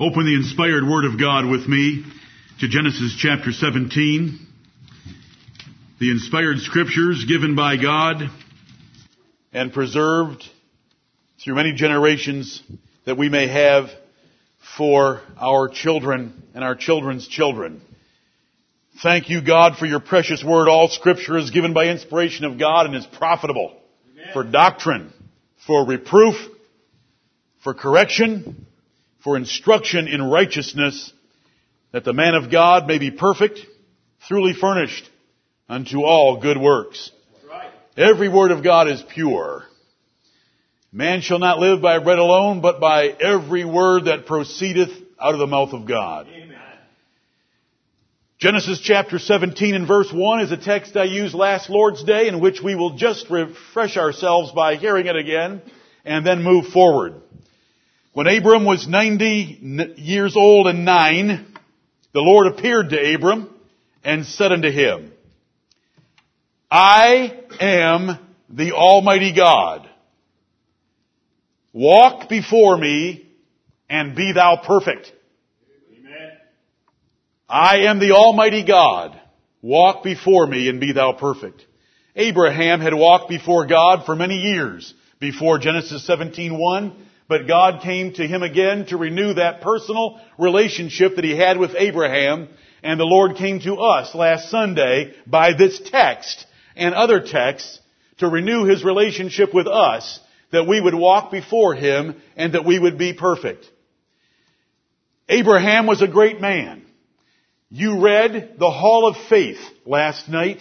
Open the inspired Word of God with me to Genesis chapter 17. The inspired scriptures given by God and preserved through many generations that we may have for our children and our children's children. Thank you, God, for your precious word. All scripture is given by inspiration of God and is profitable Amen. for doctrine, for reproof, for correction, for instruction in righteousness, that the man of God may be perfect, truly furnished unto all good works. Right. Every word of God is pure. Man shall not live by bread alone, but by every word that proceedeth out of the mouth of God. Amen. Genesis chapter 17 and verse 1 is a text I used last Lord's Day in which we will just refresh ourselves by hearing it again and then move forward. When Abram was 90 years old and nine, the Lord appeared to Abram and said unto him, I am the Almighty God. Walk before me and be thou perfect. Amen. I am the Almighty God. Walk before me and be thou perfect. Abraham had walked before God for many years before Genesis 17:1 but God came to him again to renew that personal relationship that he had with Abraham. And the Lord came to us last Sunday by this text and other texts to renew his relationship with us that we would walk before him and that we would be perfect. Abraham was a great man. You read the Hall of Faith last night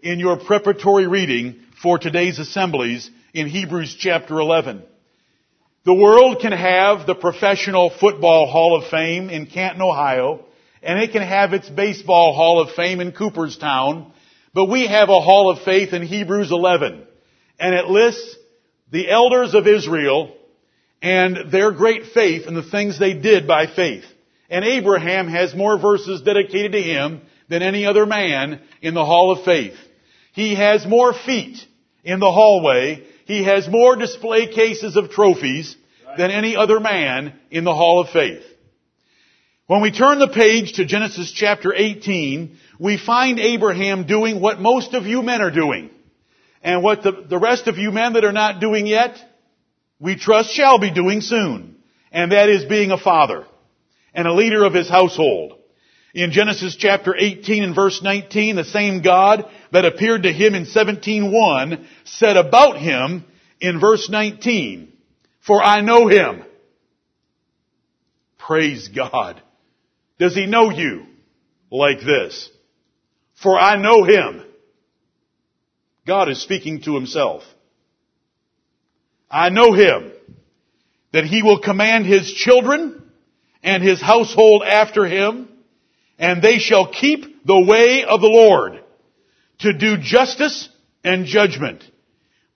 in your preparatory reading for today's assemblies in Hebrews chapter 11. The world can have the Professional Football Hall of Fame in Canton, Ohio, and it can have its Baseball Hall of Fame in Cooperstown, but we have a Hall of Faith in Hebrews 11, and it lists the elders of Israel and their great faith and the things they did by faith. And Abraham has more verses dedicated to him than any other man in the Hall of Faith. He has more feet in the hallway he has more display cases of trophies than any other man in the Hall of Faith. When we turn the page to Genesis chapter 18, we find Abraham doing what most of you men are doing. And what the, the rest of you men that are not doing yet, we trust shall be doing soon. And that is being a father and a leader of his household. In Genesis chapter 18 and verse 19, the same God that appeared to him in 17.1 said about him in verse 19, For I know him. Praise God. Does he know you like this? For I know him. God is speaking to himself. I know him that he will command his children and his household after him and they shall keep the way of the Lord to do justice and judgment,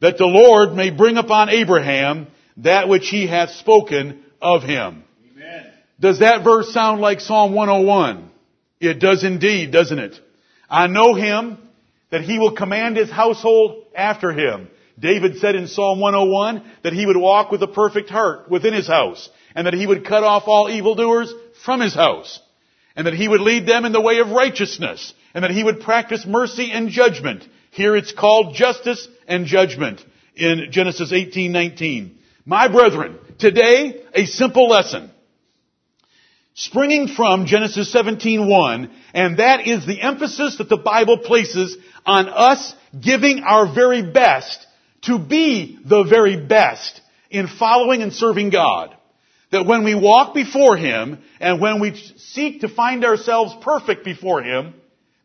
that the Lord may bring upon Abraham that which he hath spoken of him. Amen. Does that verse sound like Psalm 101? It does indeed, doesn't it? I know him that he will command his household after him. David said in Psalm 101 that he would walk with a perfect heart within his house and that he would cut off all evildoers from his house and that he would lead them in the way of righteousness, and that he would practice mercy and judgment. Here it's called justice and judgment in Genesis 18:19. My brethren, today a simple lesson springing from Genesis 17:1, and that is the emphasis that the Bible places on us giving our very best to be the very best in following and serving God. That when we walk before Him and when we seek to find ourselves perfect before Him,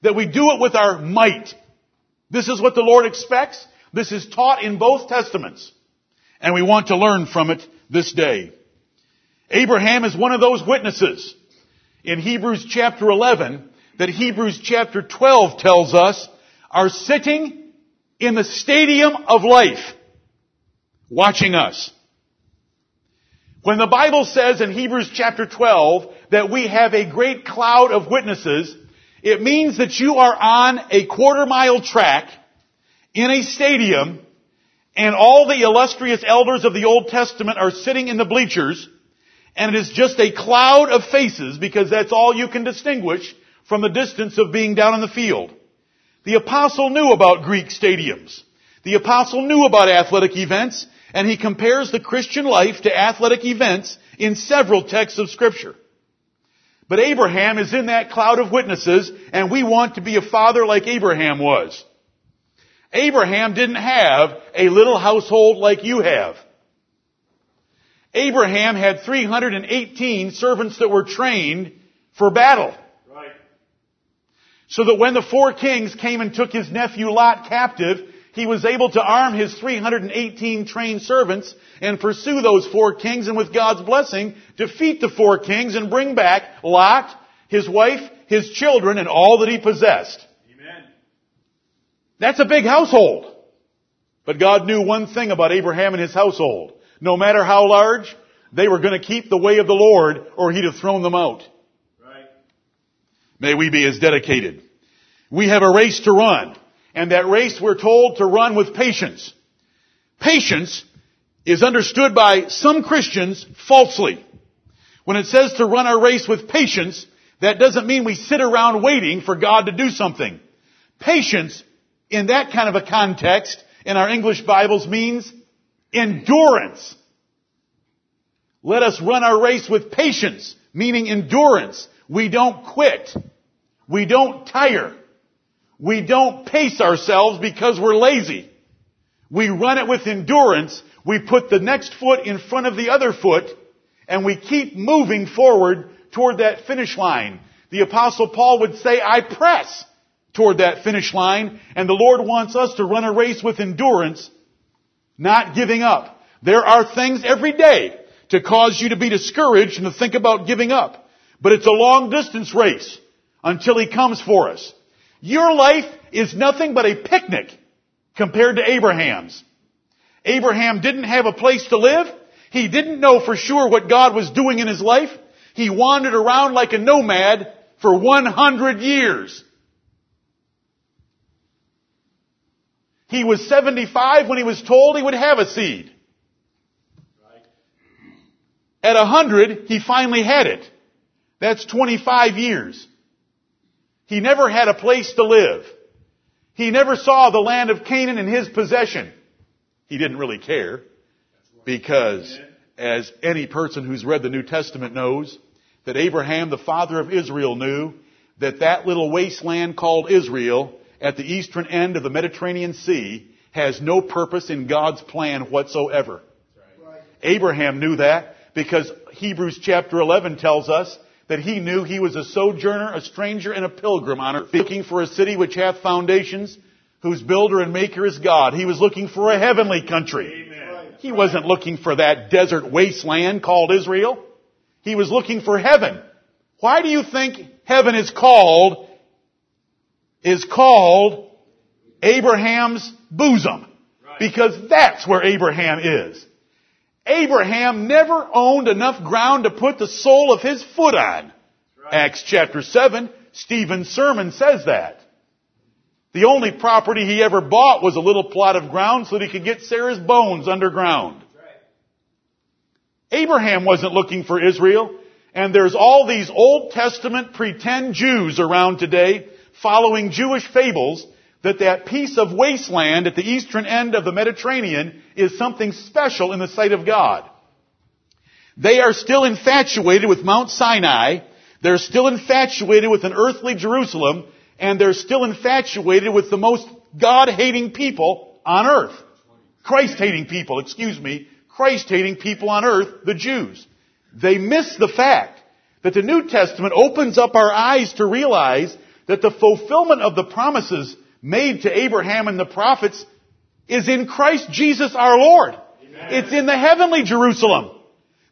that we do it with our might. This is what the Lord expects. This is taught in both Testaments. And we want to learn from it this day. Abraham is one of those witnesses in Hebrews chapter 11 that Hebrews chapter 12 tells us are sitting in the stadium of life watching us. When the Bible says in Hebrews chapter 12 that we have a great cloud of witnesses, it means that you are on a quarter mile track in a stadium and all the illustrious elders of the Old Testament are sitting in the bleachers And it is just a cloud of faces because that's all you can distinguish from the distance of being down in the field. The apostle knew about Greek stadiums. The apostle knew about athletic events and he compares the Christian life to athletic events in several texts of scripture. But Abraham is in that cloud of witnesses and we want to be a father like Abraham was. Abraham didn't have a little household like you have. Abraham had 318 servants that were trained for battle. Right. So that when the four kings came and took his nephew Lot captive, he was able to arm his 318 trained servants and pursue those four kings and with God's blessing, defeat the four kings and bring back Lot, his wife, his children, and all that he possessed. That's a big household. But God knew one thing about Abraham and his household. No matter how large, they were going to keep the way of the Lord or he'd have thrown them out. Right. May we be as dedicated. We have a race to run. And that race we're told to run with patience. Patience is understood by some Christians falsely. When it says to run our race with patience, that doesn't mean we sit around waiting for God to do something. Patience, in that kind of a context, in our English Bibles means endurance. Let us run our race with patience, meaning endurance. We don't quit. We don't tire. We don't pace ourselves because we're lazy. We run it with endurance. We put the next foot in front of the other foot and we keep moving forward toward that finish line. The apostle Paul would say, I press toward that finish line and the Lord wants us to run a race with endurance, not giving up. There are things every day to cause you to be discouraged and to think about giving up. But it's a long distance race until He comes for us. Your life is nothing but a picnic compared to Abraham's. Abraham didn't have a place to live. He didn't know for sure what God was doing in his life. He wandered around like a nomad for 100 years. He was 75 when he was told he would have a seed. At 100, he finally had it. That's 25 years. He never had a place to live. He never saw the land of Canaan in his possession. He didn't really care because as any person who's read the New Testament knows, that Abraham, the father of Israel, knew that that little wasteland called Israel at the eastern end of the Mediterranean Sea has no purpose in God's plan whatsoever. Abraham knew that because Hebrews chapter 11 tells us that he knew he was a sojourner, a stranger, and a pilgrim on earth, looking for a city which hath foundations, whose builder and maker is God. He was looking for a heavenly country. Amen. He wasn't looking for that desert wasteland called Israel. He was looking for heaven. Why do you think heaven is called, is called Abraham's bosom? Because that's where Abraham is. Abraham never owned enough ground to put the sole of his foot on. Right. Acts chapter 7, Stephen's sermon says that. The only property he ever bought was a little plot of ground so that he could get Sarah's bones underground. Abraham wasn't looking for Israel, and there's all these Old Testament pretend Jews around today following Jewish fables that that piece of wasteland at the eastern end of the Mediterranean is something special in the sight of God. They are still infatuated with Mount Sinai. They're still infatuated with an earthly Jerusalem. And they're still infatuated with the most God-hating people on earth. Christ-hating people, excuse me. Christ-hating people on earth, the Jews. They miss the fact that the New Testament opens up our eyes to realize that the fulfillment of the promises made to Abraham and the prophets is in Christ Jesus our Lord. Amen. It's in the heavenly Jerusalem.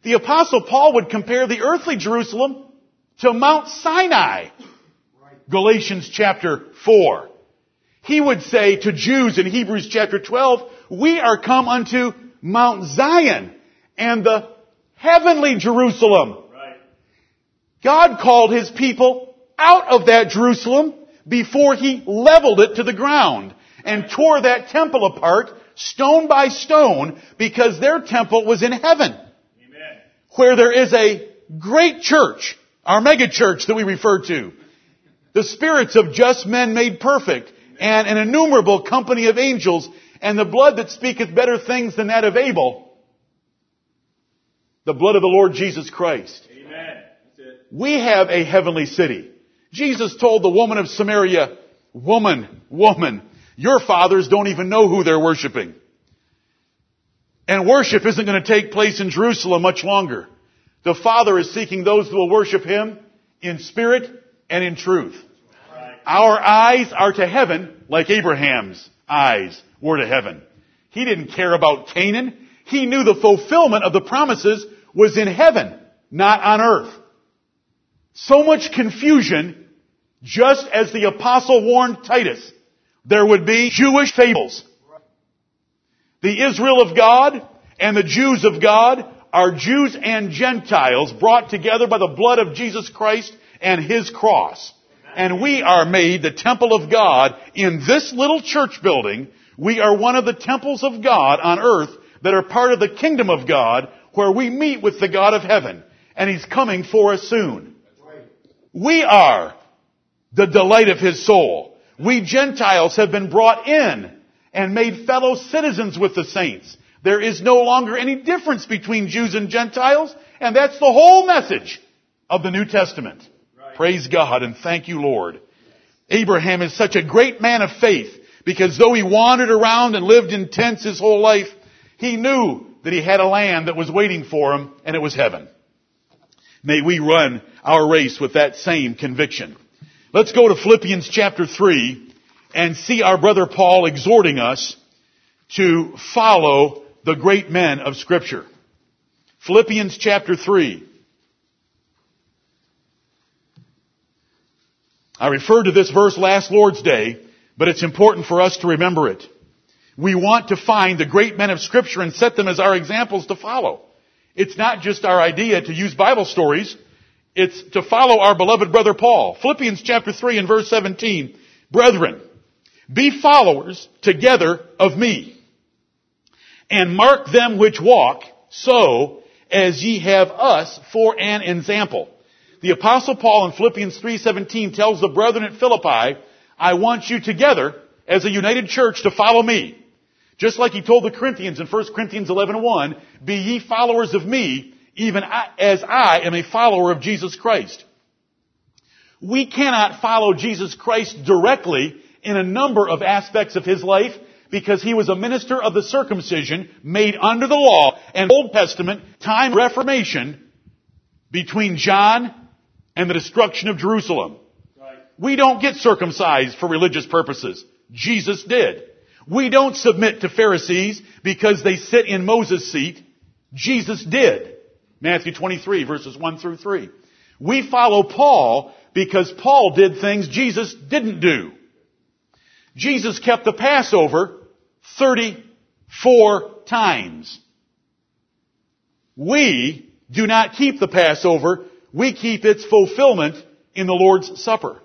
The apostle Paul would compare the earthly Jerusalem to Mount Sinai. Galatians chapter 4. He would say to Jews in Hebrews chapter 12, we are come unto Mount Zion and the heavenly Jerusalem. Right. God called his people out of that Jerusalem before he leveled it to the ground and tore that temple apart stone by stone because their temple was in heaven. Amen. where there is a great church, our mega church that we refer to, the spirits of just men made perfect, and an innumerable company of angels, and the blood that speaketh better things than that of Abel, the blood of the Lord Jesus Christ. Amen. We have a heavenly city. Jesus told the woman of Samaria, woman, woman, your fathers don't even know who they're worshiping. And worship isn't going to take place in Jerusalem much longer. The Father is seeking those who will worship Him in spirit and in truth. Our eyes are to heaven like Abraham's eyes were to heaven. He didn't care about Canaan. He knew the fulfillment of the promises was in heaven, not on earth. So much confusion, just as the apostle warned Titus, there would be Jewish fables. The Israel of God and the Jews of God are Jews and Gentiles brought together by the blood of Jesus Christ and His cross. And we are made the temple of God in this little church building. We are one of the temples of God on earth that are part of the kingdom of God where we meet with the God of heaven. And He's coming for us soon. We are the delight of His soul. We Gentiles have been brought in and made fellow citizens with the saints. There is no longer any difference between Jews and Gentiles, and that's the whole message of the New Testament. Right. Praise God and thank you, Lord. Abraham is such a great man of faith because though he wandered around and lived in tents his whole life, he knew that he had a land that was waiting for him and it was heaven. May we run our race with that same conviction. Let's go to Philippians chapter 3 and see our brother Paul exhorting us to follow the great men of scripture. Philippians chapter 3. I referred to this verse last Lord's Day, but it's important for us to remember it. We want to find the great men of scripture and set them as our examples to follow. It's not just our idea to use Bible stories. It's to follow our beloved brother Paul. Philippians chapter 3 and verse 17. Brethren, be followers together of me, and mark them which walk so as ye have us for an example. The apostle Paul in Philippians 3:17 tells the brethren at Philippi, I want you together as a united church to follow me. Just like he told the Corinthians in 1 Corinthians 11:1, be ye followers of me, even as I am a follower of Jesus Christ. We cannot follow Jesus Christ directly in a number of aspects of his life because he was a minister of the circumcision made under the law and Old Testament time reformation between John and the destruction of Jerusalem. Right. We don't get circumcised for religious purposes. Jesus did. We don't submit to Pharisees because they sit in Moses' seat. Jesus did. Matthew 23 verses 1 through 3. We follow Paul because Paul did things Jesus didn't do. Jesus kept the Passover 34 times. We do not keep the Passover. We keep its fulfillment in the Lord's Supper.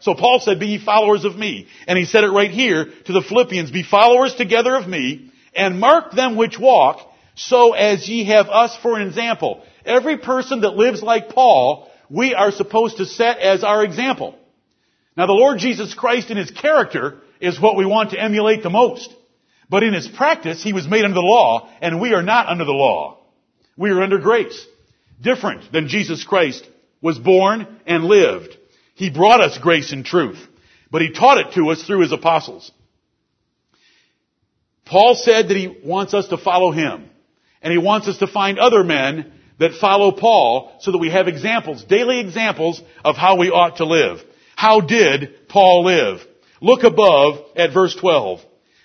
So Paul said, be ye followers of me. And he said it right here to the Philippians, be followers together of me, and mark them which walk, so as ye have us for an example. Every person that lives like Paul, we are supposed to set as our example. Now the Lord Jesus Christ in His character is what we want to emulate the most. But in His practice, He was made under the law, and we are not under the law. We are under grace. Different than Jesus Christ was born and lived. He brought us grace and truth, but He taught it to us through His apostles. Paul said that he wants us to follow him. And he wants us to find other men that follow Paul so that we have examples, daily examples of how we ought to live. How did Paul live? Look above at verse 12.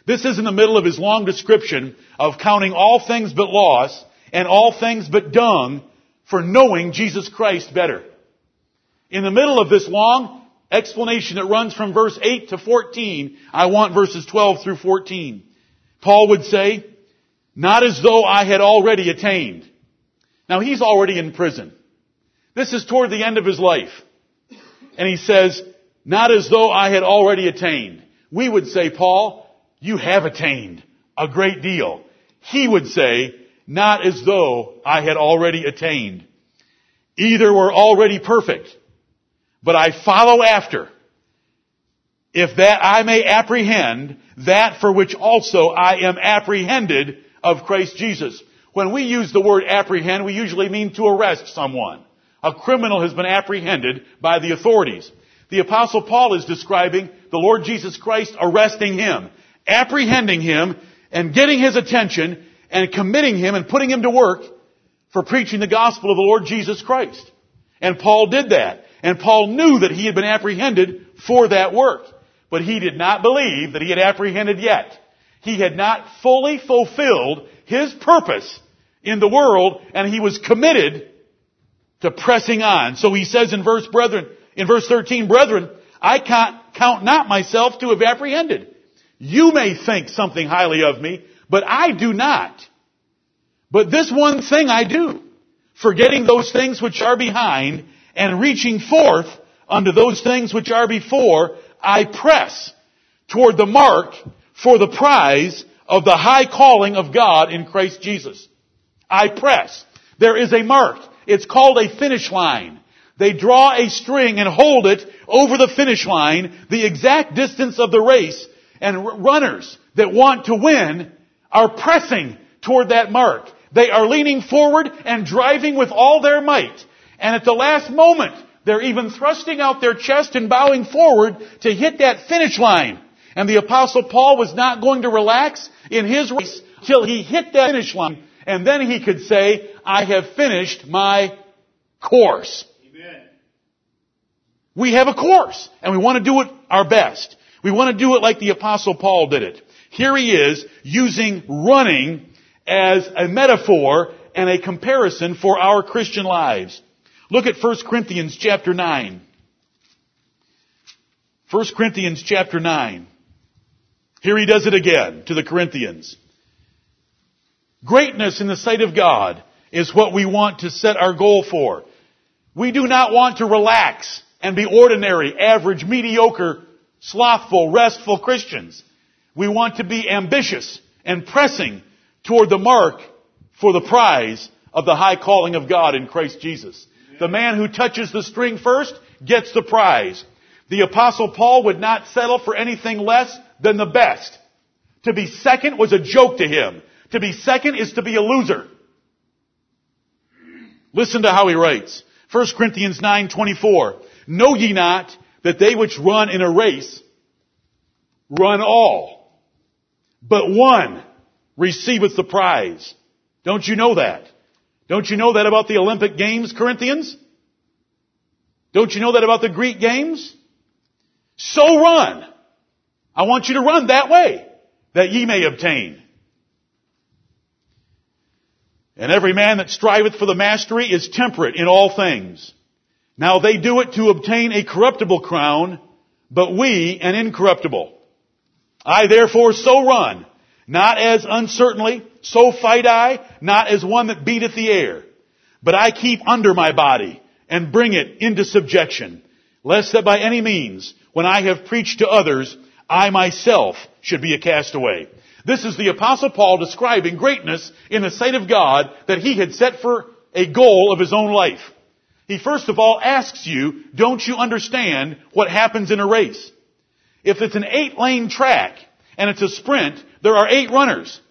This is in the middle of his long description of counting all things but loss and all things but dung for knowing Jesus Christ better. In the middle of this long explanation that runs from verse 8 to 14, I want verses 12 through 14. Paul would say, not as though I had already attained. Now he's already in prison. This is toward the end of his life. And he says, not as though I had already attained. We would say, Paul, you have attained a great deal. He would say, not as though I had already attained. Either were already perfect, but I follow after, if that I may apprehend that for which also I am apprehended of Christ Jesus. When we use the word apprehend, we usually mean to arrest someone. A criminal has been apprehended by the authorities. The apostle Paul is describing the Lord Jesus Christ arresting him, apprehending him, and getting his attention, and committing him and putting him to work for preaching the gospel of the Lord Jesus Christ. And Paul did that. And Paul knew that he had been apprehended for that work. But he did not believe that he had apprehended yet. He had not fully fulfilled his purpose in the world and he was committed to pressing on. So he says in verse brethren, in verse 13, brethren, I count not myself to have apprehended. You may think something highly of me, but I do not. But this one thing I do, forgetting those things which are behind and reaching forth unto those things which are before, I press toward the mark for the prize of the high calling of God in Christ Jesus. I press. There is a mark. It's called a finish line. They draw a string and hold it over the finish line, the exact distance of the race, and runners that want to win are pressing toward that mark. They are leaning forward and driving with all their might. And at the last moment, they're even thrusting out their chest and bowing forward to hit that finish line. And the apostle Paul was not going to relax in his race till he hit that finish line. And then he could say, I have finished my course. Amen. We have a course and we want to do it our best. We want to do it like the apostle Paul did it. Here he is using running as a metaphor and a comparison for our Christian lives. Look at 1 Corinthians chapter 9. 1 Corinthians chapter 9. Here he does it again to the Corinthians. Greatness in the sight of God is what we want to set our goal for. We do not want to relax and be ordinary, average, mediocre, slothful, restful Christians. We want to be ambitious and pressing toward the mark for the prize of the high calling of God in Christ Jesus. The man who touches the string first gets the prize. The apostle Paul would not settle for anything less than the best. To be second was a joke to him. To be second is to be a loser. Listen to how he writes. 1 Corinthians 9:24. Know ye not that they which run in a race run all, but one receiveth the prize. Don't you know that? Don't you know that about the Olympic Games, Corinthians? Don't you know that about the Greek Games? So run. I want you to run that way, that ye may obtain. And every man that striveth for the mastery is temperate in all things. Now they do it to obtain a corruptible crown, but we an incorruptible. I therefore so run, not as uncertainly, so fight I, not as one that beateth the air. But I keep under my body, and bring it into subjection, lest that by any means, when I have preached to others, I myself should be a castaway. This is the apostle Paul describing greatness in the sight of God that he had set for a goal of his own life. He first of all asks you, don't you understand what happens in a race? If it's an eight lane track and it's a sprint, there are eight runners.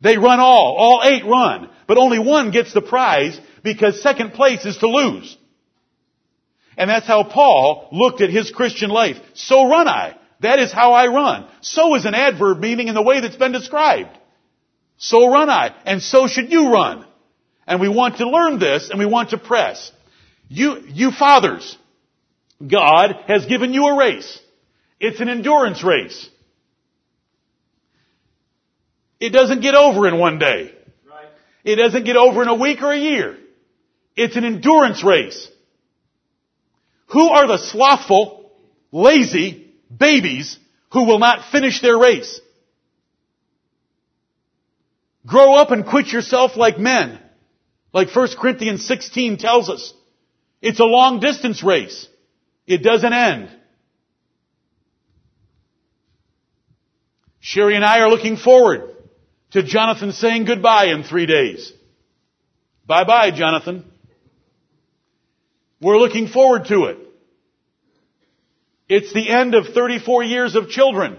They run all. All eight run. But only one gets the prize because second place is to lose. And that's how Paul looked at his Christian life. So run I. That is how I run. So is an adverb meaning in the way that's been described. So run I. And so should you run. And we want to learn this and we want to press. You, you fathers, God has given you a race. It's an endurance race. It doesn't get over in one day. Right. It doesn't get over in a week or a year. It's an endurance race. Who are the slothful, lazy babies who will not finish their race? Grow up and quit yourself like men. Like 1 Corinthians 16 tells us. It's a long distance race. It doesn't end. Sherry and I are looking forward to Jonathan saying goodbye in three days. Bye bye, Jonathan. We're looking forward to it. It's the end of 34 years of children.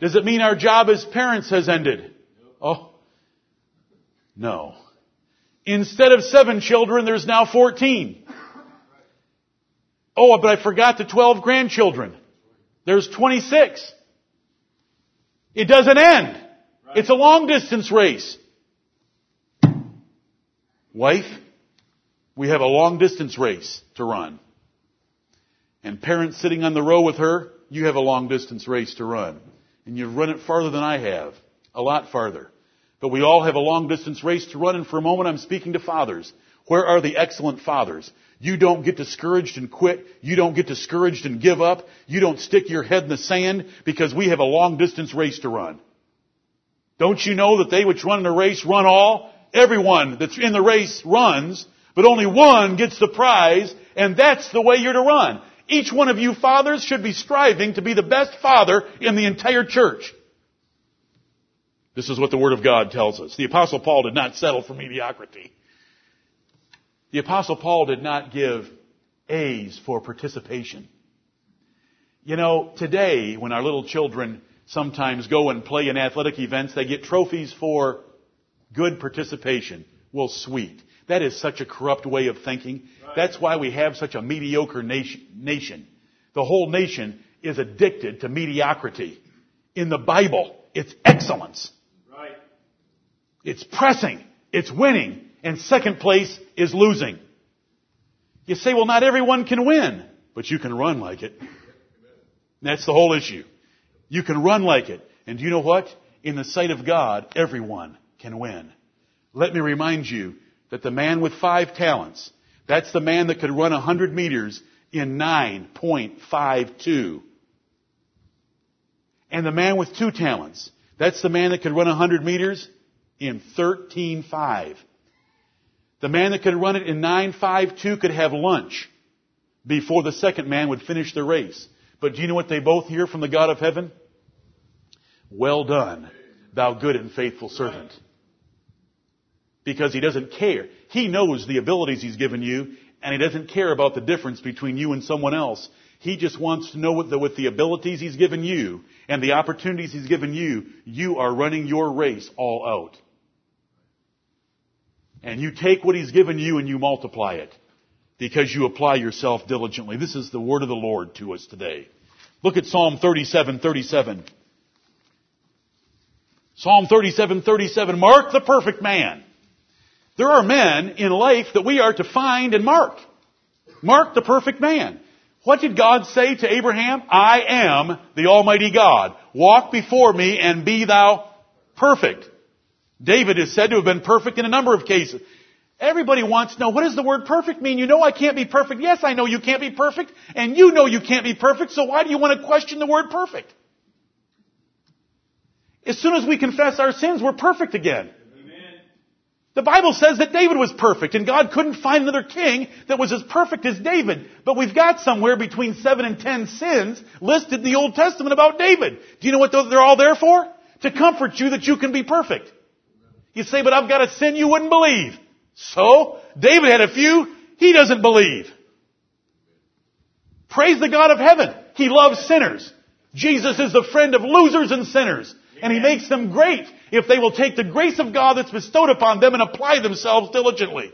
Does it mean our job as parents has ended? Oh, no. Instead of seven children, there's now 14. Oh, but I forgot the 12 grandchildren. There's 26. It doesn't end. It's a long distance race. Wife, we have a long distance race to run. And parents sitting on the row with her, you have a long distance race to run. And you've run it farther than I have. A lot farther. But we all have a long distance race to run, and for a moment I'm speaking to fathers. Where are the excellent fathers? You don't get discouraged and quit. You don't get discouraged and give up. You don't stick your head in the sand because we have a long distance race to run. Don't you know that they which run in a race run all? Everyone that's in the race runs, but only one gets the prize, and that's the way you're to run. Each one of you fathers should be striving to be the best father in the entire church. This is what the Word of God tells us. The Apostle Paul did not settle for mediocrity. The Apostle Paul did not give A's for participation. You know, today, when our little children sometimes go and play in athletic events, they get trophies for good participation. Well, sweet. That is such a corrupt way of thinking. Right. That's why we have such a mediocre nation. The whole nation is addicted to mediocrity. In the Bible, it's excellence. Right. It's pressing. It's winning. And second place is losing. You say, well, not everyone can win, but you can run like it. That's the whole issue. You can run like it. And do you know what? In the sight of God, everyone can win. Let me remind you that the man with five talents, that's the man that could run 100 meters in 9.52. And the man with two talents, that's the man that could run 100 meters in 13.5. The man that could run it in 9.52 could have lunch before the second man would finish the race. But do you know what they both hear from the God of heaven? Well done, thou good and faithful servant because he doesn't care. He knows the abilities he's given you, and he doesn't care about the difference between you and someone else. He just wants to know that with the abilities he's given you and the opportunities he's given you, you are running your race all out. And you take what he's given you and you multiply it because you apply yourself diligently. This is the word of the Lord to us today. Look at Psalm 37, 37. Psalm 37, 37. Mark the perfect man. There are men in life that we are to find and mark. Mark the perfect man. What did God say to Abraham? I am the Almighty God. Walk before me and be thou perfect. David is said to have been perfect in a number of cases. Everybody wants to know, what does the word perfect mean? You know I can't be perfect. Yes, I know you can't be perfect. And you know you can't be perfect, so why do you want to question the word perfect? As soon as we confess our sins, we're perfect again. The Bible says that David was perfect and God couldn't find another king that was as perfect as David. But we've got somewhere between seven and ten sins listed in the Old Testament about David. Do you know what they're all there for? To comfort you that you can be perfect. You say, but I've got a sin you wouldn't believe. So, David had a few, he doesn't believe. Praise the God of heaven. He loves sinners. Jesus is the friend of losers and sinners and He makes them great if they will take the grace of God that's bestowed upon them and apply themselves diligently.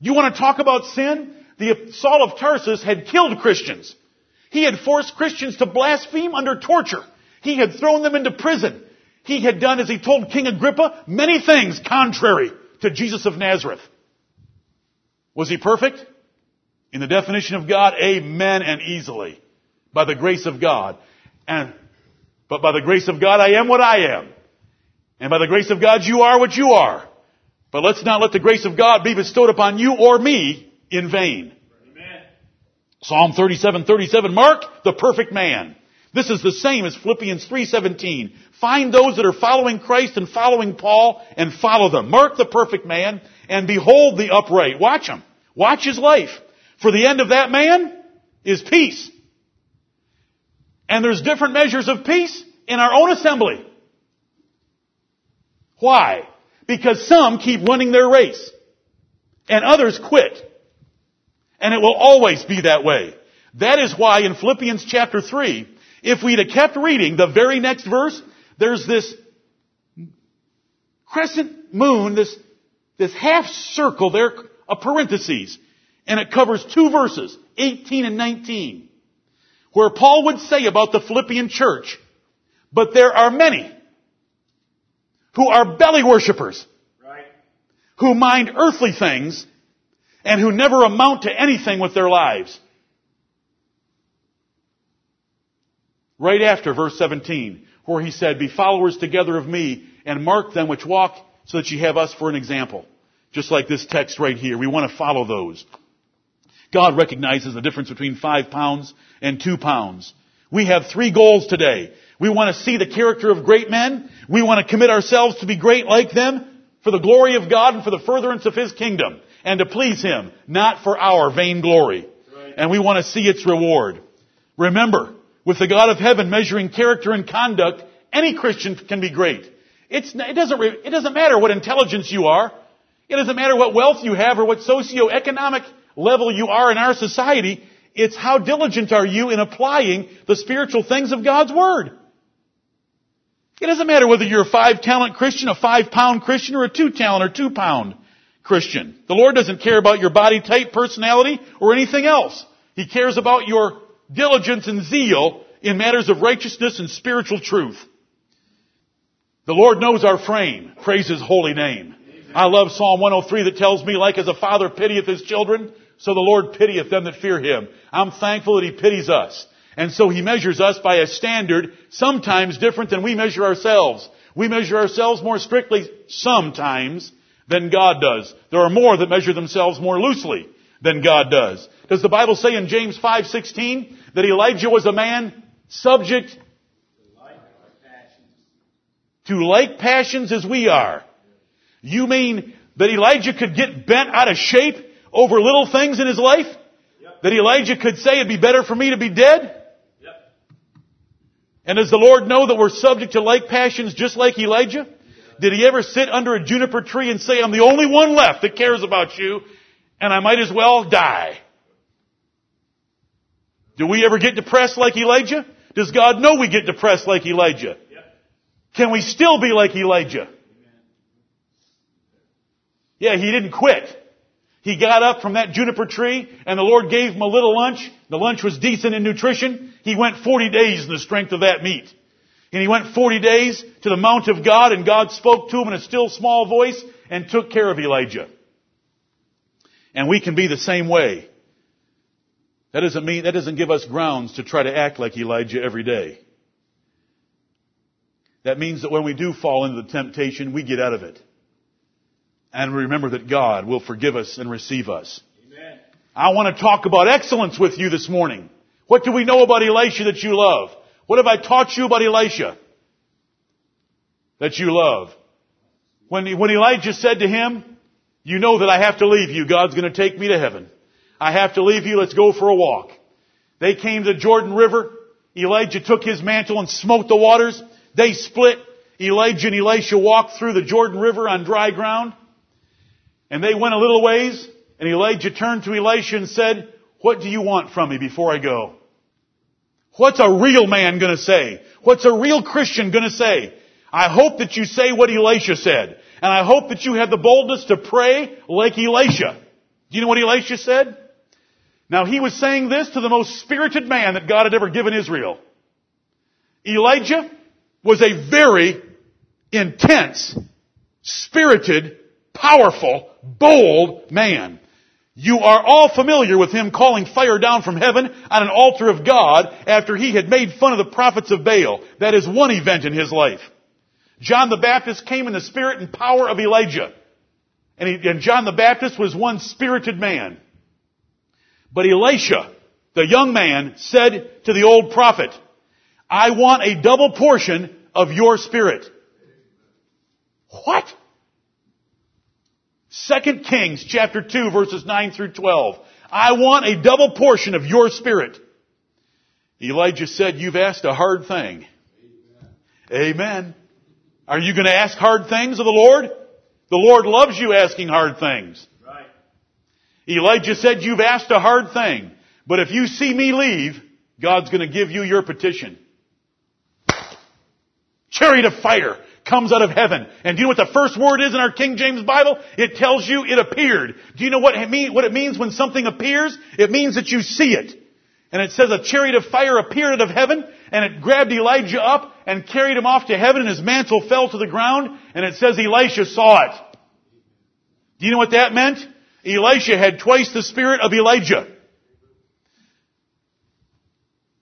You want to talk about sin? The Saul of Tarsus had killed Christians. He had forced Christians to blaspheme under torture. He had thrown them into prison. He had done, as he told King Agrippa, many things contrary to Jesus of Nazareth. Was he perfect? In the definition of God, amen and easily. By the grace of God. And but by the grace of God, I am what I am. And by the grace of God, you are what you are. But let's not let the grace of God be bestowed upon you or me in vain. Amen. Psalm 37, 37, mark the perfect man. This is the same as Philippians 3:17. Find those that are following Christ and following Paul and follow them. Mark the perfect man and behold the upright. Watch him. Watch his life. For the end of that man is peace. And there's different measures of peace in our own assembly. Why? Because some keep running their race and others quit. And it will always be that way. That is why in Philippians chapter 3, if we'd have kept reading the very next verse, there's this crescent moon, this, this half circle there, a parentheses, and it covers two verses, 18 and 19, where Paul would say about the Philippian church, but there are many who are belly worshippers, Right. who mind earthly things, and who never amount to anything with their lives. Right after verse 17, where he said, Be followers together of me, and mark them which walk, so that ye have us for an example. Just like this text right here. We want to follow those. God recognizes the difference between five pounds and two pounds. We have three goals today. We want to see the character of great men. We want to commit ourselves to be great like them for the glory of God and for the furtherance of His kingdom and to please Him, not for our vain glory. Right. And we want to see its reward. Remember, with the God of heaven measuring character and conduct, any Christian can be great. It's, it doesn't, it doesn't matter what intelligence you are. It doesn't matter what wealth you have or what socioeconomic level you are in our society. It's how diligent are you in applying the spiritual things of God's Word. It doesn't matter whether you're a five talent Christian, a five pound Christian, or a two talent or two pound Christian. The Lord doesn't care about your body type, personality, or anything else. He cares about your diligence and zeal in matters of righteousness and spiritual truth. The Lord knows our frame. Praise His holy name. I love Psalm 103 that tells me, like as a father pitieth his children, so the Lord pitieth them that fear Him. I'm thankful that He pities us. And so He measures us by a standard sometimes different than we measure ourselves. We measure ourselves more strictly sometimes than God does. There are more that measure themselves more loosely than God does. Does the Bible say in James 5:16 that Elijah was a man subject to like passions as we are? You mean that Elijah could get bent out of shape over little things in his life? Yep. That Elijah could say it'd be better for me to be dead? Yep. And does the Lord know that we're subject to like passions just like Elijah? Did he ever sit under a juniper tree and say, I'm the only one left that cares about you, and I might as well die? Do we ever get depressed like Elijah? Does God know we get depressed like Elijah? Can we still be like Elijah? Yeah, he didn't quit. He got up from that juniper tree and the Lord gave him a little lunch. The lunch was decent in nutrition. He went 40 days in the strength of that meat. And he went 40 days to the mount of God and God spoke to him in a still small voice and took care of Elijah. And we can be the same way. That doesn't mean, that doesn't give us grounds to try to act like Elijah every day. That means that when we do fall into the temptation, we get out of it. And remember that God will forgive us and receive us. Amen. I want to talk about excellence with you this morning. What do we know about Elisha that you love? What have I taught you about Elisha that you love? When, when Elijah said to him, you know that I have to leave you. God's going to take me to heaven. I have to leave you. Let's go for a walk. They came to the Jordan River. Elijah took his mantle and smote the waters. They split. Elijah and Elisha walked through the Jordan River on dry ground. And they went a little ways, and Elijah turned to Elisha and said, What do you want from me before I go? What's a real man gonna say? What's a real Christian gonna say? I hope that you say what Elisha said. And I hope that you have the boldness to pray like Elisha. Do you know what Elisha said? Now he was saying this to the most spirited man that God had ever given Israel. Elijah was a very intense, spirited, powerful, bold man. You are all familiar with him calling fire down from heaven on an altar of God after he had made fun of the prophets of Baal. That is one event in his life. John the Baptist came in the spirit and power of Elijah. And, he, and John the Baptist was one spirited man. But Elisha, the young man, said to the old prophet, I want a double portion of your spirit. What? Second Kings chapter 2 verses 9 through 12. I want a double portion of your spirit. Elijah said, you've asked a hard thing. Amen. Are you going to ask hard things of the Lord? The Lord loves you asking hard things. Right. Elijah said, you've asked a hard thing, but if you see me leave, God's going to give you your petition. Chariot of fire comes out of heaven. And do you know what the first word is in our King James Bible? It tells you it appeared. Do you know what it, mean, what it means when something appears? It means that you see it. And it says a chariot of fire appeared out of heaven and it grabbed Elijah up and carried him off to heaven and his mantle fell to the ground and it says Elisha saw it. Do you know what that meant? Elisha had twice the spirit of Elijah.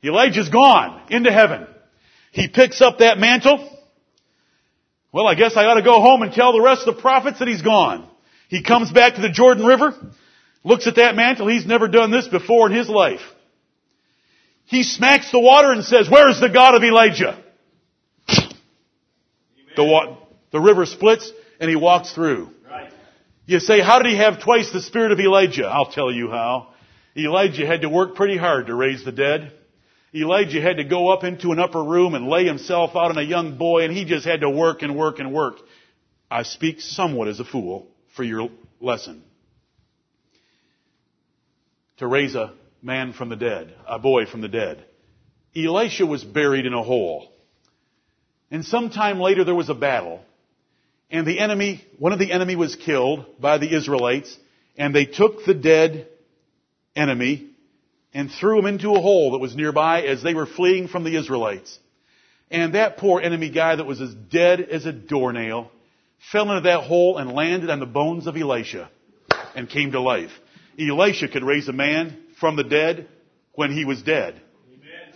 Elijah's gone into heaven. He picks up that mantle. Well, I guess I ought to go home and tell the rest of the prophets that he's gone. He comes back to the Jordan River, looks at that mantle. He's never done this before in his life. He smacks the water and says, where is the God of Elijah? The, wa- the river splits and he walks through. Right. You say, how did he have twice the spirit of Elijah? I'll tell you how. Elijah had to work pretty hard to raise the dead. Elijah had to go up into an upper room and lay himself out on a young boy and he just had to work and work and work. I speak somewhat as a fool for your lesson. To raise a man from the dead, a boy from the dead. Elisha was buried in a hole. And sometime later there was a battle. And the enemy, one of the enemy was killed by the Israelites. And they took the dead enemy and threw him into a hole that was nearby as they were fleeing from the Israelites. And that poor enemy guy that was as dead as a doornail fell into that hole and landed on the bones of Elisha and came to life. Elisha could raise a man from the dead when he was dead. Amen.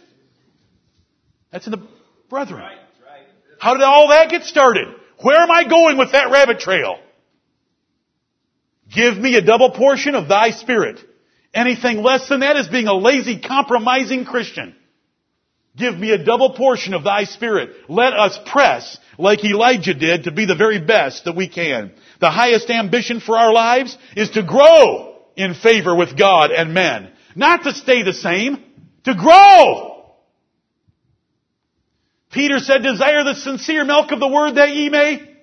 That's in the brethren. Right. Right. How did all that get started? Where am I going with that rabbit trail? Give me a double portion of thy spirit. Anything less than that is being a lazy, compromising Christian. Give me a double portion of thy spirit. Let us press like Elijah did to be the very best that we can. The highest ambition for our lives is to grow in favor with God and men. Not to stay the same, to grow. Peter said, desire the sincere milk of the word that ye may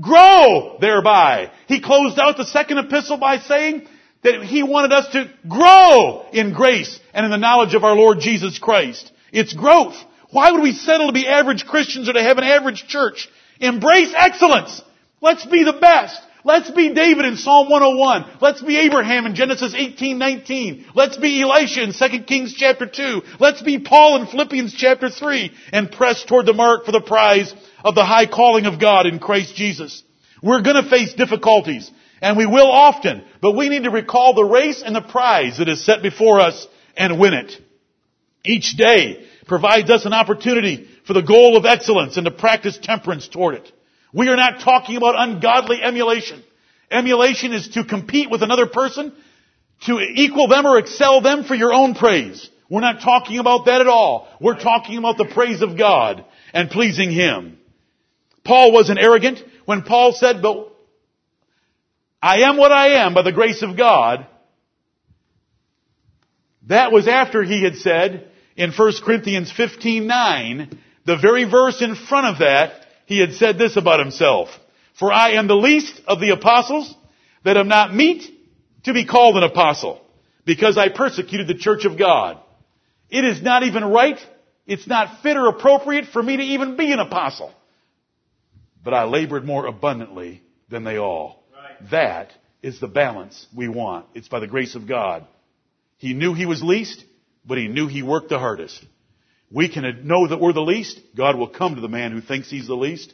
grow thereby. He closed out the second epistle by saying that he wanted us to grow in grace and in the knowledge of our Lord Jesus Christ. It's growth. Why would we settle to be average Christians or to have an average church? Embrace excellence. Let's be the best. Let's be David in Psalm 101. Let's be Abraham in Genesis 18:19. Let's be Elisha in 2 Kings chapter 2. Let's be Paul in Philippians chapter 3 and press toward the mark for the prize of the high calling of God in Christ Jesus. We're going to face difficulties and we will often, but we need to recall the race and the prize that is set before us and win it. Each day provides us an opportunity for the goal of excellence and to practice temperance toward it. We are not talking about ungodly emulation. Emulation is to compete with another person, to equal them or excel them for your own praise. We're not talking about that at all. We're talking about the praise of God and pleasing Him. Paul wasn't arrogant when Paul said, but I am what I am by the grace of God. That was after he had said in 1 Corinthians 15:9, the very verse in front of that, he had said this about himself. For I am the least of the apostles that am not meet to be called an apostle because I persecuted the church of God. It is not even right. It's not fit or appropriate for me to even be an apostle. But I labored more abundantly than they all. That is the balance we want. It's by the grace of God. He knew he was least, but he knew he worked the hardest. We can know that we're the least. God will come to the man who thinks he's the least.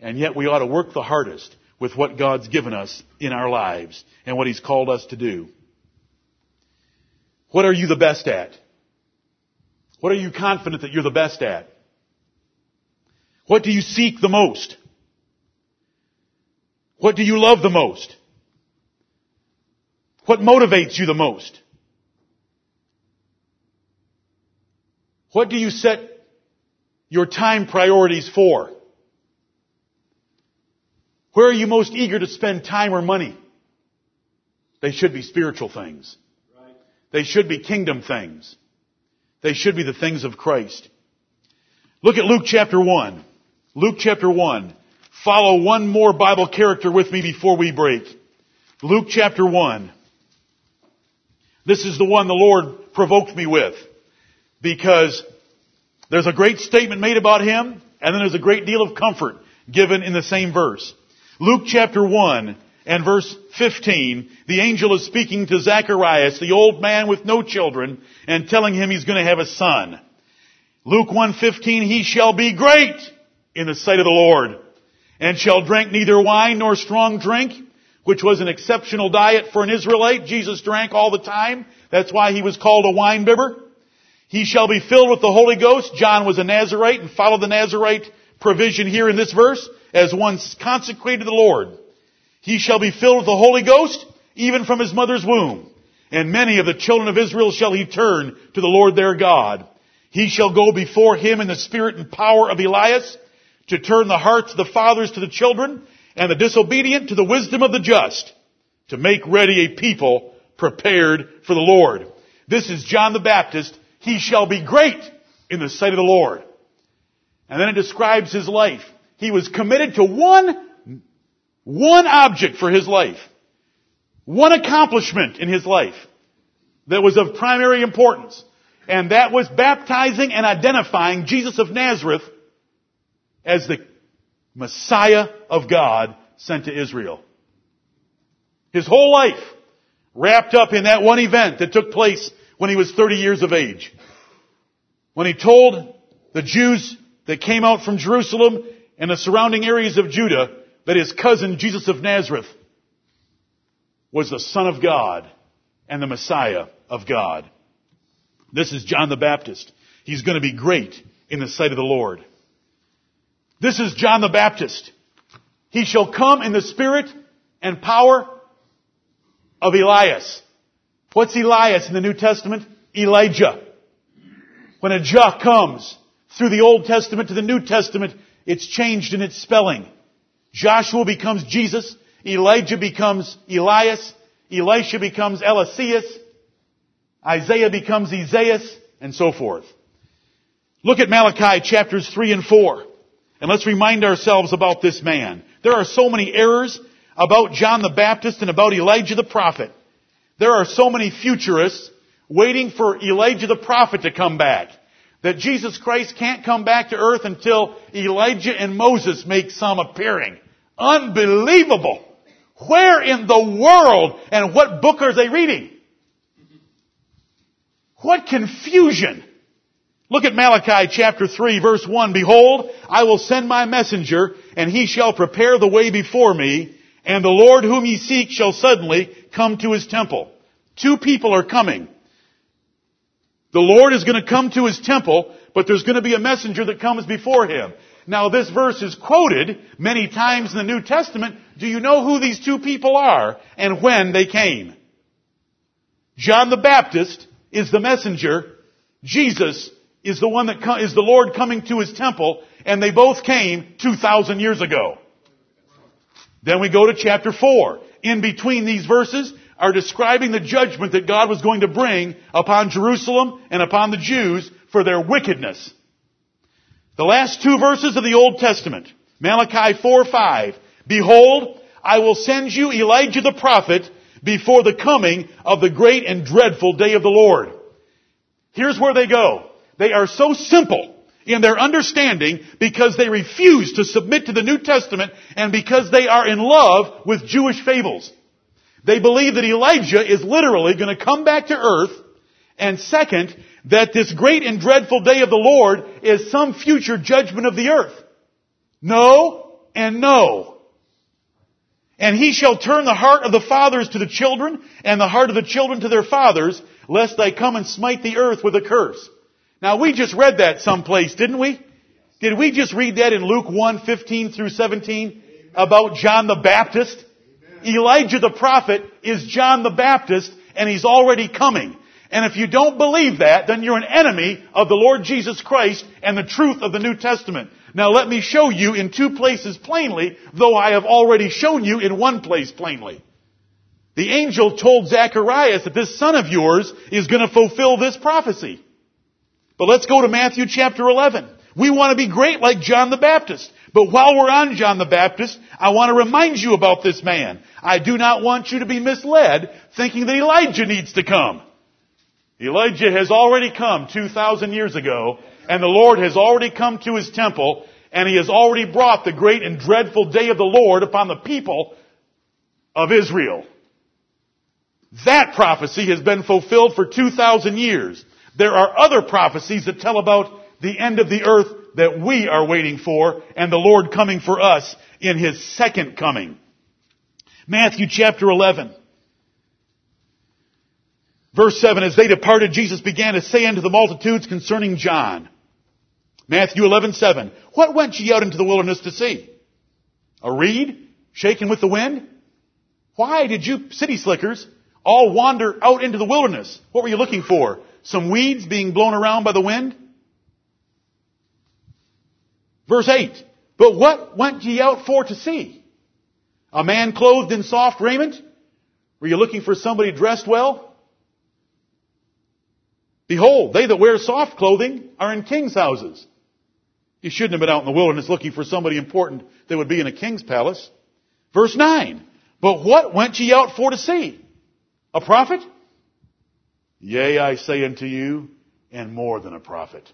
And yet we ought to work the hardest with what God's given us in our lives and what he's called us to do. What are you the best at? What are you confident that you're the best at? What do you seek the most? What do you love the most? What motivates you the most? What do you set your time priorities for? Where are you most eager to spend time or money? They should be spiritual things. They should be kingdom things. They should be the things of Christ. Look at Luke chapter 1. Luke chapter 1. Follow one more Bible character with me before we break. Luke chapter 1. This is the one the Lord provoked me with because there's a great statement made about him and then there's a great deal of comfort given in the same verse. Luke chapter 1 and verse 15, the angel is speaking to Zacharias, the old man with no children, and telling him he's going to have a son. Luke 1:15, he shall be great in the sight of the Lord, and shall drink neither wine nor strong drink, which was an exceptional diet for an Israelite. Jesus drank all the time. That's why he was called a wine bibber. He shall be filled with the Holy Ghost. John was a Nazarite and followed the Nazarite provision here in this verse as one consecrated to the Lord. He shall be filled with the Holy Ghost even from his mother's womb. And many of the children of Israel shall he turn to the Lord their God. He shall go before him in the spirit and power of Elias to turn the hearts of the fathers to the children and the disobedient to the wisdom of the just to make ready a people prepared for the Lord. This is John the Baptist. He shall be great in the sight of the Lord. And then it describes his life. He was committed to one, one object for his life. One accomplishment in his life that was of primary importance. And that was baptizing and identifying Jesus of Nazareth as the Messiah of God sent to Israel. His whole life wrapped up in that one event that took place when he was 30 years of age. When he told the Jews that came out from Jerusalem and the surrounding areas of Judah that his cousin Jesus of Nazareth was the Son of God and the Messiah of God. This is John the Baptist. He's going to be great in the sight of the Lord. This is John the Baptist. He shall come in the spirit and power of Elias. What's Elias in the New Testament? Elijah. When a Jah comes through the Old Testament to the New Testament, it's changed in its spelling. Joshua becomes Jesus. Elijah becomes Elias. Elisha becomes Eliseus. Isaiah becomes Esaias, and so forth. Look at Malachi chapters 3 and 4. And let's remind ourselves about this man. There are so many errors about John the Baptist and about Elijah the prophet. There are so many futurists waiting for Elijah the prophet to come back. That Jesus Christ can't come back to earth until Elijah and Moses make some appearing. Unbelievable! Where in the world and what book are they reading? What confusion! Look at Malachi chapter 3 verse 1. Behold, I will send my messenger, and he shall prepare the way before me, and the Lord whom ye seek shall suddenly come to his temple. Two people are coming. The Lord is going to come to his temple, but there's going to be a messenger that comes before him. Now this verse is quoted many times in the New Testament. Do you know who these two people are and when they came? John the Baptist is the messenger. Jesus is the one that co- is the Lord coming to his temple, and they both came 2,000 years ago. Then we go to chapter 4. In between these verses are describing the judgment that God was going to bring upon Jerusalem and upon the Jews for their wickedness. The last two verses of the Old Testament, Malachi 4, 5. Behold, I will send you Elijah the prophet before the coming of the great and dreadful day of the Lord. Here's where they go. They are so simple in their understanding because they refuse to submit to the New Testament and because they are in love with Jewish fables. They believe that Elijah is literally going to come back to earth and second, that this great and dreadful day of the Lord is some future judgment of the earth. No and no. And he shall turn the heart of the fathers to the children and the heart of the children to their fathers lest they come and smite the earth with a curse. Now we just read that someplace, didn't we? Did we just read that in Luke 1, 15 through 17 about John the Baptist? Elijah the prophet is John the Baptist and he's already coming. And if you don't believe that, then you're an enemy of the Lord Jesus Christ and the truth of the New Testament. Now let me show you in two places plainly, though I have already shown you in one place plainly. The angel told Zacharias that this son of yours is going to fulfill this prophecy. But let's go to Matthew chapter 11. We want to be great like John the Baptist. But while we're on John the Baptist, I want to remind you about this man. I do not want you to be misled thinking that Elijah needs to come. Elijah has already come 2,000 years ago, and the Lord has already come to his temple, and he has already brought the great and dreadful day of the Lord upon the people of Israel. That prophecy has been fulfilled for 2,000 years. There are other prophecies that tell about the end of the earth that we are waiting for and the Lord coming for us in His second coming. Matthew chapter 11. Verse 7, as they departed, Jesus began to say unto the multitudes concerning John. Matthew 11, 7. What went ye out into the wilderness to see? A reed shaken with the wind? Why did you city slickers all wander out into the wilderness? What were you looking for? Some weeds being blown around by the wind? Verse 8. But what went ye out for to see? A man clothed in soft raiment? Were you looking for somebody dressed well? Behold, they that wear soft clothing are in king's houses. You shouldn't have been out in the wilderness looking for somebody important that would be in a king's palace. Verse 9. But what went ye out for to see? A prophet? Yea, I say unto you, and more than a prophet.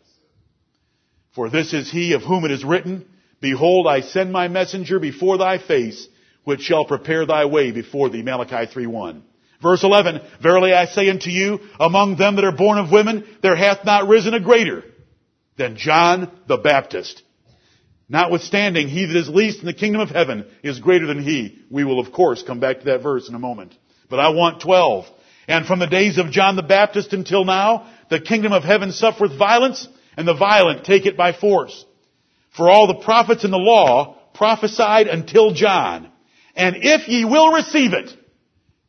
For this is he of whom it is written, Behold, I send my messenger before thy face, which shall prepare thy way before thee. Malachi 3.1. Verse 11, Verily I say unto you, among them that are born of women, there hath not risen a greater than John the Baptist. Notwithstanding, he that is least in the kingdom of heaven is greater than he. We will of course come back to that verse in a moment. But I want 12. And from the days of John the Baptist until now, the kingdom of heaven suffereth violence, and the violent take it by force. For all the prophets in the law prophesied until John. And if ye will receive it,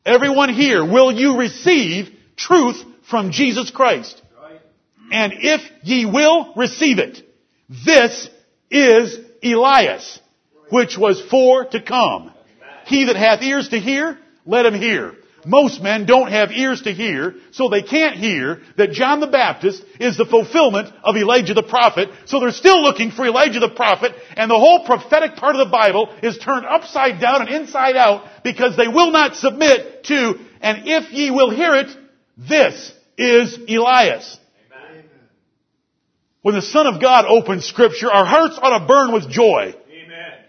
everyone here, will you receive truth from Jesus Christ? And if ye will receive it, this is Elias, which was for to come. He that hath ears to hear, let him hear. Most men don't have ears to hear, so they can't hear that John the Baptist is the fulfillment of Elijah the prophet, so they're still looking for Elijah the prophet, and the whole prophetic part of the Bible is turned upside down and inside out because they will not submit to, and if ye will hear it, this is Elias. Amen. When the Son of God opens Scripture, our hearts ought to burn with joy. Amen.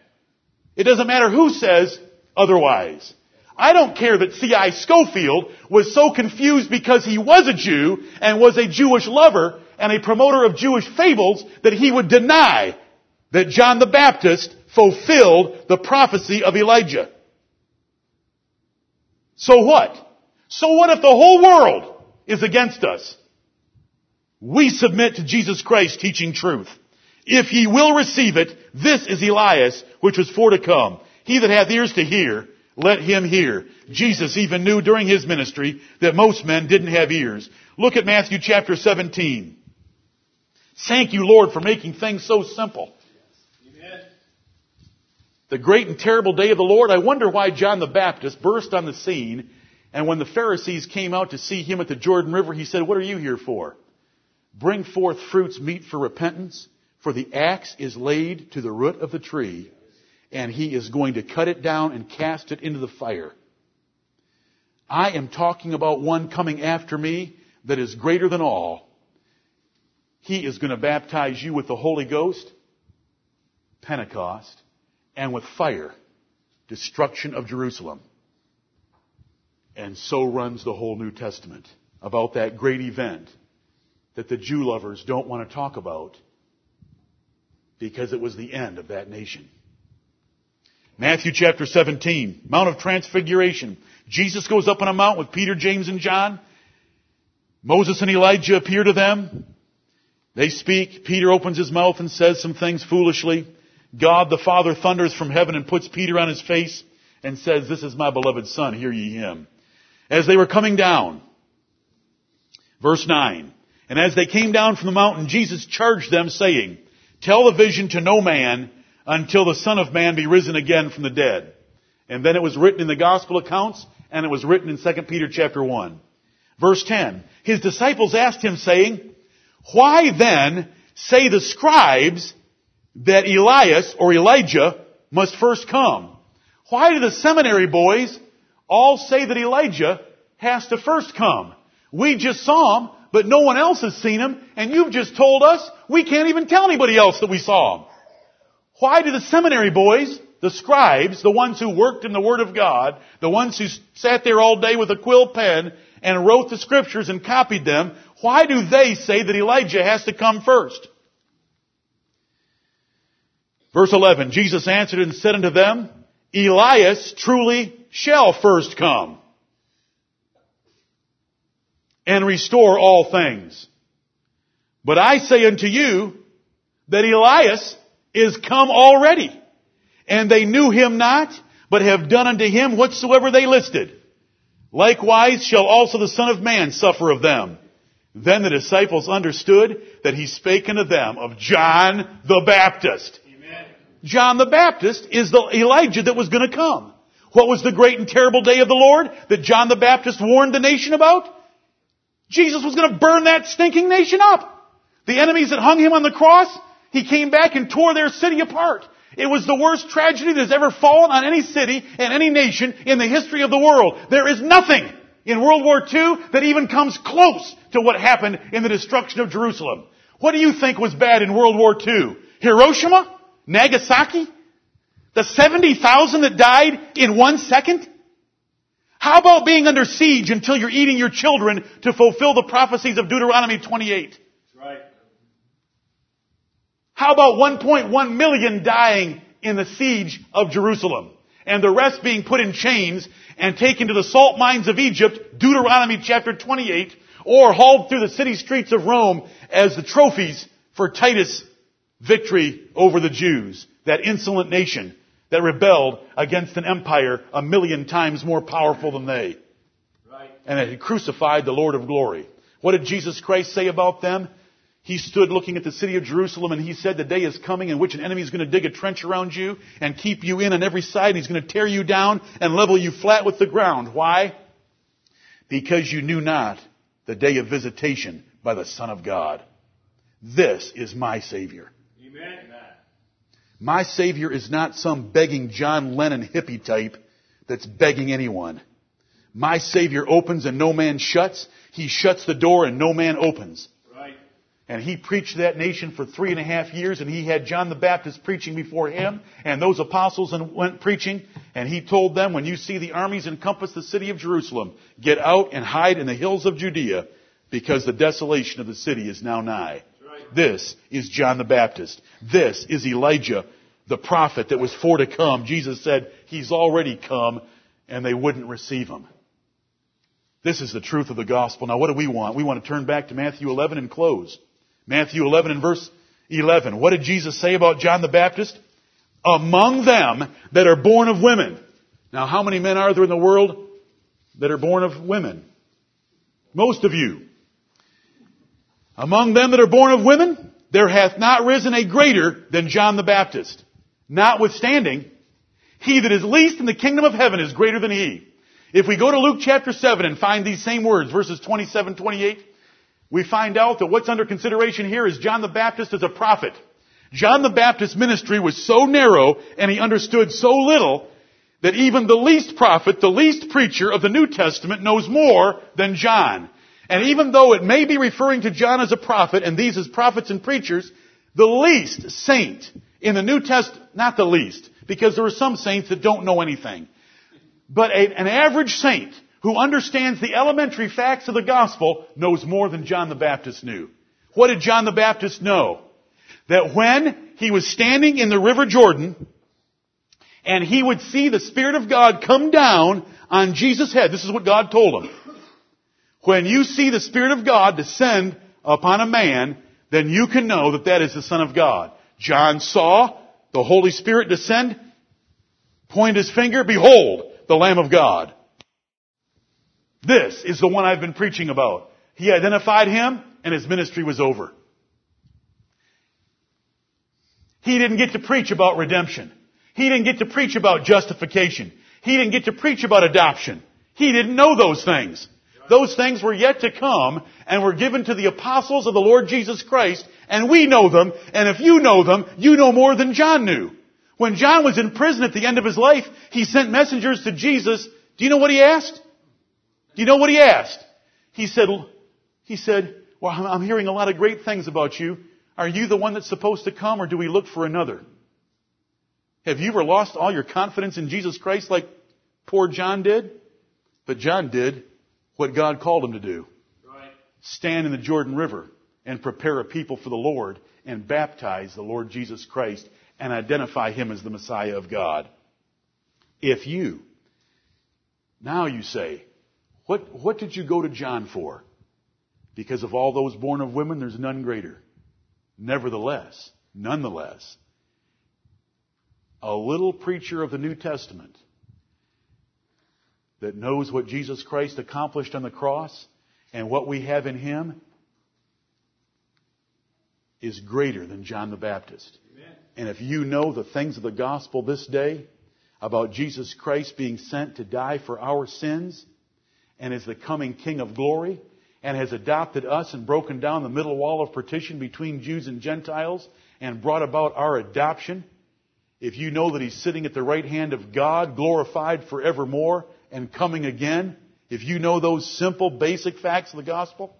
It doesn't matter who says otherwise. I don't care that C.I. Scofield was so confused because he was a Jew and was a Jewish lover and a promoter of Jewish fables that he would deny that John the Baptist fulfilled the prophecy of Elijah. So what? So what if the whole world is against us? We submit to Jesus Christ teaching truth. If ye will receive it, this is Elias, which was for to come. He that hath ears to hear, let him hear. Jesus even knew during his ministry that most men didn't have ears. Look at Matthew chapter 17. Thank you, Lord, for making things so simple. The great and terrible day of the Lord. I wonder why John the Baptist burst on the scene and when the Pharisees came out to see him at the Jordan River, he said, what are you here for? Bring forth fruits meet for repentance, for the axe is laid to the root of the tree and he is going to cut it down and cast it into the fire. I am talking about one coming after me that is greater than all. He is going to baptize you with the Holy Ghost, Pentecost, and with fire, destruction of Jerusalem. And so runs the whole New Testament about that great event that the Jew lovers don't want to talk about because it was the end of that nation. Matthew chapter 17, Mount of Transfiguration. Jesus goes up on a mount with Peter, James, and John. Moses and Elijah appear to them. They speak. Peter opens his mouth and says some things foolishly. God the Father thunders from heaven and puts Peter on his face and says, This is my beloved son, hear ye him. As they were coming down, verse 9, and as they came down from the mountain, Jesus charged them saying, Tell the vision to no man until the Son of Man be risen again from the dead. And then it was written in the gospel accounts, and it was written in 2 Peter chapter 1. Verse 10. His disciples asked him saying, Why then say the scribes that Elias or Elijah must first come. Why do the seminary boys all say that Elijah has to first come? We just saw him, but no one else has seen him, and you've just told us we can't even tell anybody else that we saw him. Why do the seminary boys, the scribes, the ones who worked in the Word of God, the ones who sat there all day with a quill pen and wrote the scriptures and copied them, why do they say that Elijah has to come first? Verse 11, Jesus answered and said unto them, Elias truly shall first come and restore all things. But I say unto you that Elias is come already, and they knew him not, but have done unto him whatsoever they listed. Likewise shall also the Son of Man suffer of them. Then the disciples understood that he spake unto them of John the Baptist. Amen. John the Baptist is the Elijah that was going to come. What was the great and terrible day of the Lord that John the Baptist warned the nation about? Jesus was going to burn that stinking nation up. The enemies that hung him on the cross, he came back and tore their city apart. It was the worst tragedy that has ever fallen on any city and any nation in the history of the world. There is nothing in World War II that even comes close to what happened in the destruction of Jerusalem. What do you think was bad in World War II? Hiroshima? Nagasaki? The 70,000 that died in one second? How about being under siege until you're eating your children to fulfill the prophecies of Deuteronomy 28? How about 1.1 million dying in the siege of Jerusalem? And the rest being put in chains and taken to the salt mines of Egypt, Deuteronomy chapter 28, or hauled through the city streets of Rome as the trophies for Titus' victory over the Jews, that insolent nation that rebelled against an empire a million times more powerful than they. Right. And had crucified the Lord of glory. What did Jesus Christ say about them? He stood looking at the city of Jerusalem and he said, the day is coming in which an enemy is going to dig a trench around you and keep you in on every side and he's going to tear you down and level you flat with the ground. Why? Because you knew not the day of visitation by the Son of God. This is my Savior. Amen. My Savior is not some begging John Lennon hippie type that's begging anyone. My Savior opens and no man shuts. He shuts the door and no man opens. And he preached that nation for three and a half years and he had John the Baptist preaching before him and those apostles and went preaching and he told them when you see the armies encompass the city of Jerusalem, get out and hide in the hills of Judea because the desolation of the city is now nigh. This is John the Baptist. This is Elijah, the prophet that was for to come. Jesus said, He's already come, and they wouldn't receive him. This is the truth of the gospel. Now what do we want? We want to turn back to Matthew 11 and close. Matthew 11 and verse 11. What did Jesus say about John the Baptist? Among them that are born of women. Now how many men are there in the world that are born of women? Most of you. Among them that are born of women, there hath not risen a greater than John the Baptist. Notwithstanding, he that is least in the kingdom of heaven is greater than he. If we go to Luke chapter 7 and find these same words, verses 27, 28, we find out that what's under consideration here is John the Baptist as a prophet. John the Baptist's ministry was so narrow and he understood so little that even the least prophet, the least preacher of the New Testament knows more than John. And even though it may be referring to John as a prophet and these as prophets and preachers, the least saint in the New Testament, not the least, because there are some saints that don't know anything, but a, an average saint who understands the elementary facts of the gospel knows more than John the Baptist knew. What did John the Baptist know? That when he was standing in the river Jordan, and he would see the Spirit of God come down on Jesus' head. This is what God told him. When you see the Spirit of God descend upon a man, then you can know that that is the Son of God. John saw the Holy Spirit descend, point his finger, behold, the Lamb of God. This is the one I've been preaching about. He identified him and his ministry was over. He didn't get to preach about redemption. He didn't get to preach about justification. He didn't get to preach about adoption. He didn't know those things. Those things were yet to come and were given to the apostles of the Lord Jesus Christ And we know them, and if you know them, you know more than John knew. When John was in prison at the end of his life, he sent messengers to Jesus. Do you know what he asked? Do you know what he asked? He said, he said, well, I'm hearing a lot of great things about you. Are you the one that's supposed to come or do we look for another? Have you ever lost all your confidence in Jesus Christ like poor John did? But John did what God called him to do. Right. Stand in the Jordan River and prepare a people for the Lord and baptize the Lord Jesus Christ and identify him as the Messiah of God. If you, now you say, what, what did you go to John for? Because of all those born of women, there's none greater. Nevertheless, nonetheless, a little preacher of the New Testament that knows what Jesus Christ accomplished on the cross and what we have in Him is greater than John the Baptist. Amen. And if you know the things of the gospel this day about Jesus Christ being sent to die for our sins and is the coming King of glory and has adopted us and broken down the middle wall of partition between Jews and Gentiles and brought about our adoption, if you know that He's sitting at the right hand of God, glorified forevermore and coming again, if you know those simple, basic facts of the gospel,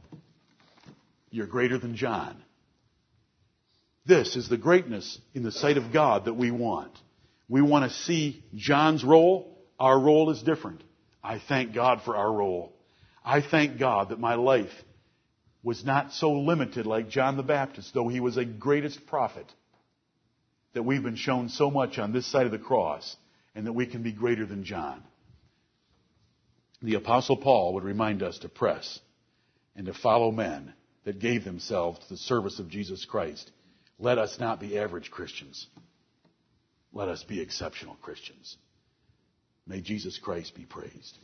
you're greater than John. This is the greatness in the sight of God that we want. We want to see John's role. Our role is different. I thank God for our role. I thank God that my life was not so limited like John the Baptist, though he was a greatest prophet, that we've been shown so much on this side of the cross, and that we can be greater than John. The Apostle Paul would remind us to press and to follow men that gave themselves to the service of Jesus Christ. Let us not be average Christians. Let us be exceptional Christians. May Jesus Christ be praised.